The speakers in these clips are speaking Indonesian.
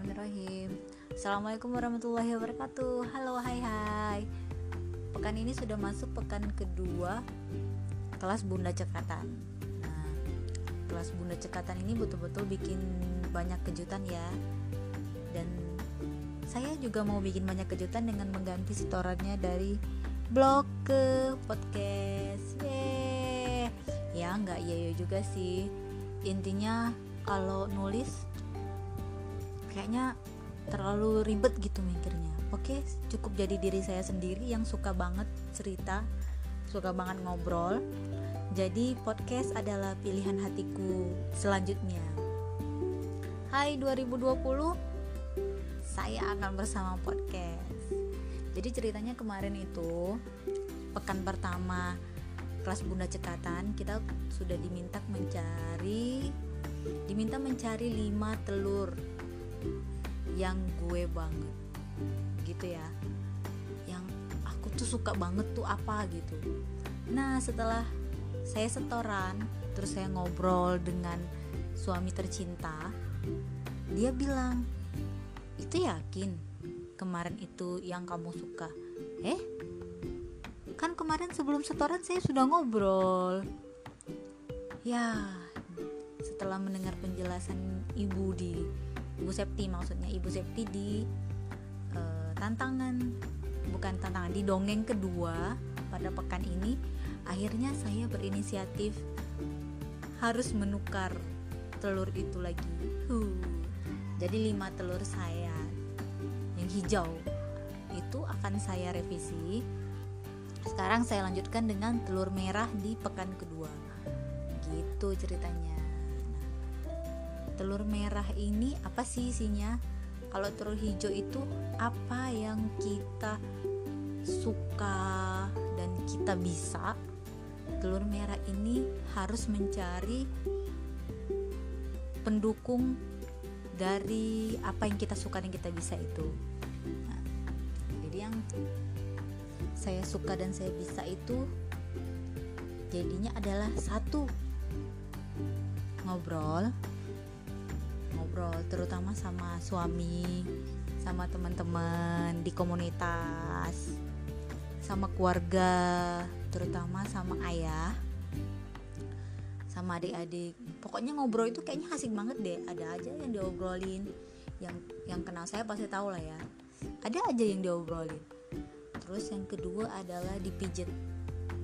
Bismillahirrahmanirrahim. Assalamualaikum warahmatullahi wabarakatuh. Halo hai hai. Pekan ini sudah masuk pekan kedua Kelas Bunda Cekatan. Nah kelas Bunda Cekatan ini betul-betul bikin banyak kejutan ya. Dan saya juga mau bikin banyak kejutan dengan mengganti setorannya dari blog ke podcast. Yeay. Ya nggak iya juga sih. Intinya kalau nulis kayaknya terlalu ribet gitu mikirnya. Oke cukup jadi diri saya sendiri yang suka banget cerita suka banget ngobrol. Jadi podcast adalah pilihan hatiku selanjutnya. Hai 2020 saya akan bersama podcast. Jadi ceritanya kemarin itu pekan pertama kelas bunda cekatan kita sudah diminta mencari diminta mencari 5 telur yang gue banget gitu ya. Yang aku tuh suka banget tuh apa gitu. Nah setelah saya setoran terus saya ngobrol dengan suami tercinta dia bilang itu yakin kemarin itu yang kamu suka? Eh kan kemarin sebelum setoran saya sudah ngobrol. Ya setelah mendengar penjelasan ibu di Ibu Septi maksudnya Ibu Septi di uh, tantangan bukan tantangan di dongeng kedua pada pekan ini. Akhirnya saya berinisiatif harus menukar telur itu lagi. Huh. jadi lima telur saya yang hijau itu akan saya revisi. Sekarang saya lanjutkan dengan telur merah di pekan kedua. Gitu ceritanya telur merah ini apa sih isinya? Kalau telur hijau itu apa yang kita suka dan kita bisa? Telur merah ini harus mencari pendukung dari apa yang kita suka dan kita bisa itu. Nah, jadi yang saya suka dan saya bisa itu jadinya adalah satu ngobrol ngobrol terutama sama suami sama teman-teman di komunitas sama keluarga terutama sama ayah sama adik-adik. Pokoknya ngobrol itu kayaknya asik banget deh. Ada aja yang diobrolin. Yang yang kenal saya pasti tahu lah ya. Ada aja yang diobrolin. Terus yang kedua adalah dipijet.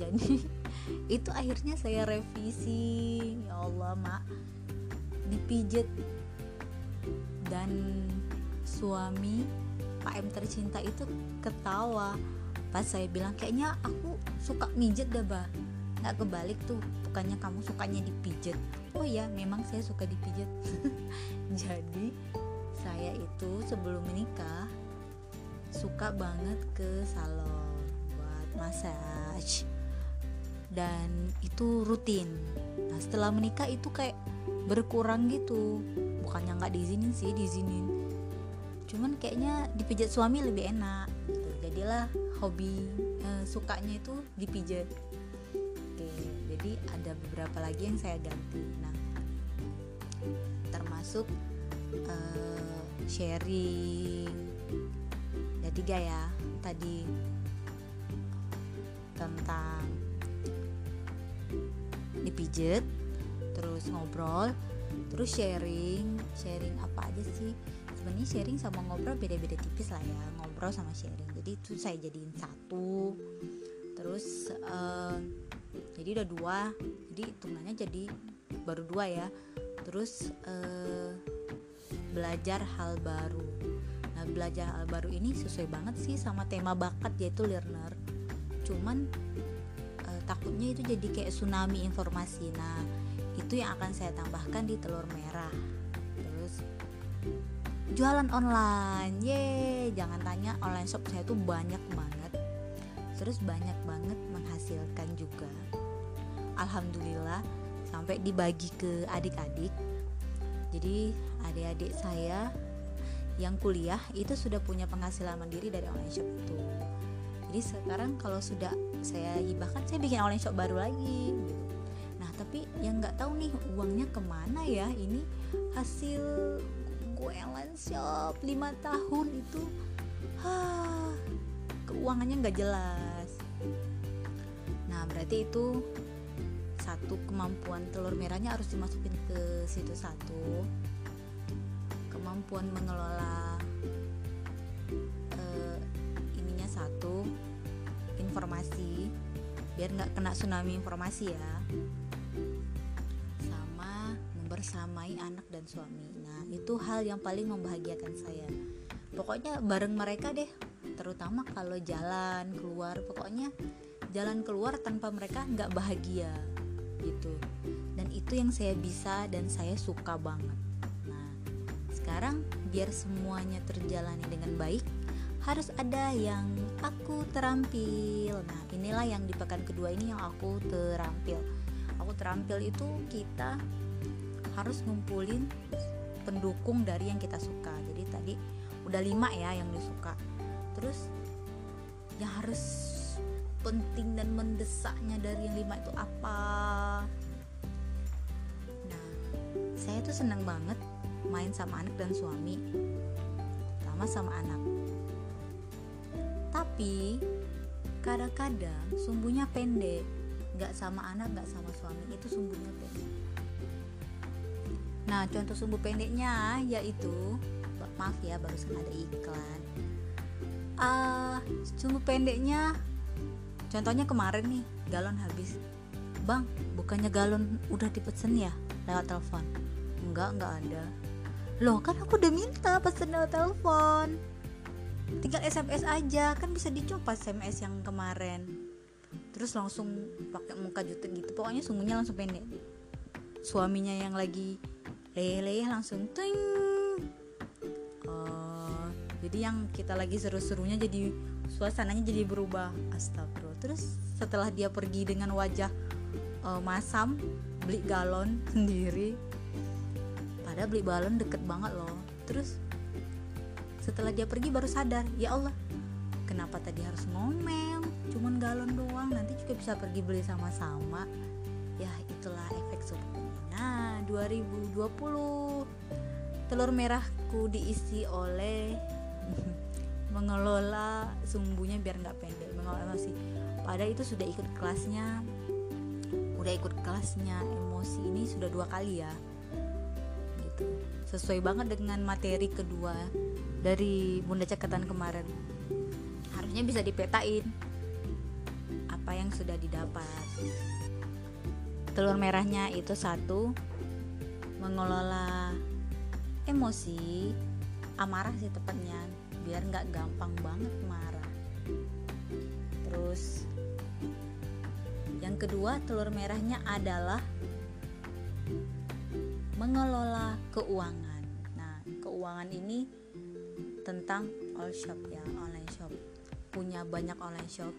Jadi itu akhirnya saya revisi. Ya Allah mak. Dipijet dan suami Pak M tercinta itu ketawa. Pas saya bilang kayaknya aku suka mijet dah bah. Nggak kebalik tuh bukannya kamu sukanya dipijet? Oh ya memang saya suka dipijet. Jadi saya itu sebelum menikah suka banget ke salon buat massage. Dan itu rutin. Nah setelah menikah itu kayak berkurang gitu bukannya nggak diizinin sih diizinin. Cuman kayaknya dipijat suami lebih enak gitu. jadilah hobi eh, sukanya itu dipijat. Oke jadi ada beberapa lagi yang saya ganti. Nah termasuk eh, sharing. Ada tiga ya tadi. Tentang dipijat terus ngobrol terus sharing sharing apa aja sih? Sebenarnya sharing sama ngobrol beda-beda tipis lah ya ngobrol sama sharing. Jadi itu saya jadiin satu. Terus uh, jadi udah dua. Jadi hitungannya jadi baru dua ya. Terus uh, belajar hal baru. Nah belajar hal baru ini sesuai banget sih sama tema bakat yaitu learner. Cuman takutnya itu jadi kayak tsunami informasi. Nah itu yang akan saya tambahkan di telur merah. Terus jualan online. Ye jangan tanya online shop saya tuh banyak banget. Terus banyak banget menghasilkan juga. Alhamdulillah sampai dibagi ke adik-adik. Jadi adik-adik saya yang kuliah itu sudah punya penghasilan mandiri dari online shop itu jadi sekarang kalau sudah saya hibahkan saya bikin online shop baru lagi gitu. Tapi yang nggak tahu nih uangnya ke mana ya? Ini hasil menunggu online shop 5 tahun itu ha, keuangannya nggak jelas. Nah berarti itu satu kemampuan telur merahnya harus dimasukin ke situ satu. Kemampuan mengelola informasi biar nggak kena tsunami informasi ya. Sama membersamai anak dan suami. Nah itu hal yang paling membahagiakan saya. Pokoknya bareng mereka deh terutama kalau jalan keluar. Pokoknya jalan keluar tanpa mereka nggak bahagia gitu. Dan itu yang saya bisa dan saya suka banget. Nah sekarang biar semuanya terjalani dengan baik harus ada yang aku terampil. Nah inilah yang di pekan kedua ini yang aku terampil. Aku terampil itu kita harus ngumpulin pendukung dari yang kita suka. Jadi tadi udah lima ya yang disuka. Terus yang harus penting dan mendesaknya dari yang lima itu apa? Nah saya tuh senang banget main sama anak dan suami. Sama sama anak tapi kadang-kadang sumbunya pendek. Nggak sama anak nggak sama suami itu sumbunya pendek. Nah contoh sumbu pendeknya yaitu maaf ya barusan ada iklan. Uh, sumbu pendeknya contohnya kemarin nih galon habis. Bang bukannya galon udah dipesen ya lewat telepon? Enggak enggak ada. Loh kan aku udah minta pesen lewat telepon tinggal SMS aja kan bisa dicoba SMS yang kemarin. Terus langsung pakai muka jutek gitu pokoknya sungguhnya langsung pendek. Suaminya yang lagi leleh langsung ting. Uh, jadi yang kita lagi seru-serunya jadi suasananya jadi berubah. Astagfirullah. Terus setelah dia pergi dengan wajah uh, masam beli galon sendiri. Padahal beli balon deket banget loh. Terus setelah dia pergi baru sadar ya Allah kenapa tadi harus ngomel? Cuman galon doang nanti juga bisa pergi beli sama-sama. Ya itulah efek nah 2020 telur merahku diisi oleh mengelola sumbunya biar nggak pendek mengelola emosi. Padahal itu sudah ikut kelasnya udah ikut kelasnya emosi ini sudah dua kali ya. Gitu. Sesuai banget dengan materi kedua dari bunda cekatan kemarin. Harusnya bisa dipetain apa yang sudah didapat. Telur merahnya itu satu mengelola emosi amarah sih tepatnya biar nggak gampang banget marah. Terus yang kedua telur merahnya adalah mengelola keuangan. Nah keuangan ini tentang all shop ya online shop. Punya banyak online shop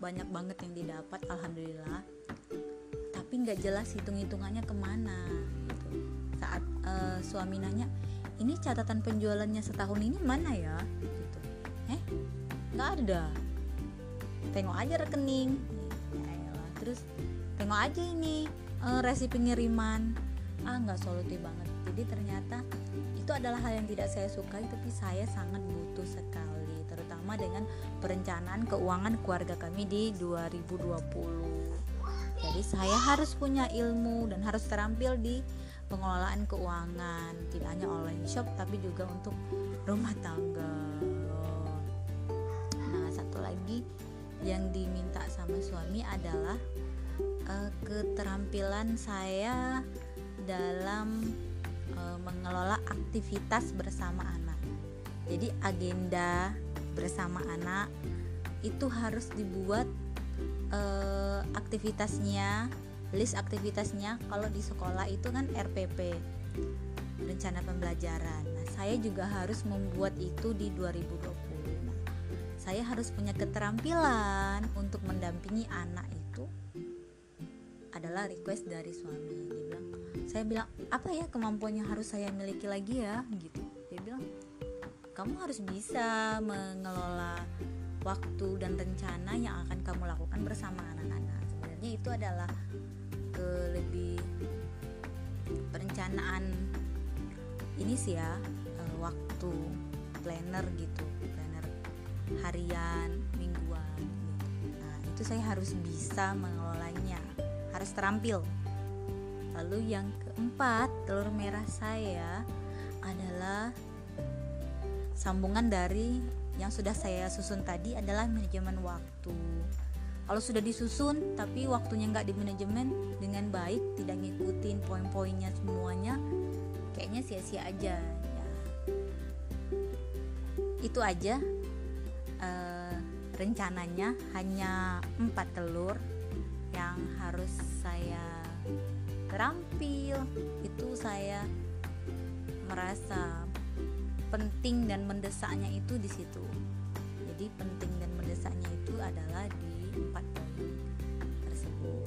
banyak banget yang didapat alhamdulillah. Tapi nggak jelas hitung hitungannya ke mana gitu. saat uh, suami nanya ini catatan penjualannya setahun ini mana ya? Gitu. Eh nggak ada. Tengok aja rekening. Ya terus tengok aja ini uh, resi pengiriman ah nggak solutif banget jadi ternyata itu adalah hal yang tidak saya sukai tapi saya sangat butuh sekali terutama dengan perencanaan keuangan keluarga kami di 2020 jadi saya harus punya ilmu dan harus terampil di pengelolaan keuangan tidak hanya online shop tapi juga untuk rumah tangga. Nah satu lagi yang diminta sama suami adalah uh, keterampilan saya dalam uh, mengelola aktivitas bersama anak. Jadi agenda bersama anak itu harus dibuat uh, aktivitasnya list aktivitasnya kalau di sekolah itu kan RPP rencana pembelajaran. Nah saya juga harus membuat itu di 2020 nah, saya harus punya keterampilan untuk mendampingi anak itu adalah request dari suami dia bilang saya bilang apa ya kemampuan yang harus saya miliki lagi ya? Gitu. Dia bilang kamu harus bisa mengelola waktu dan rencana yang akan kamu lakukan bersama anak-anak. Sebenarnya itu adalah ke lebih perencanaan ini sih ya uh, waktu planner gitu planner harian mingguan gitu. nah itu saya harus bisa mengelolanya harus terampil. Lalu yang keempat telur merah saya adalah sambungan dari yang sudah saya susun tadi adalah manajemen waktu. Kalau sudah disusun tapi waktunya nggak di manajemen dengan baik tidak ngikutin poin-poinnya semuanya kayaknya sia-sia aja ya. Itu aja uh, rencananya hanya empat telur yang harus saya terampil. Itu saya merasa penting dan mendesaknya itu di situ. Jadi penting dan mendesaknya itu adalah di empat poin tersebut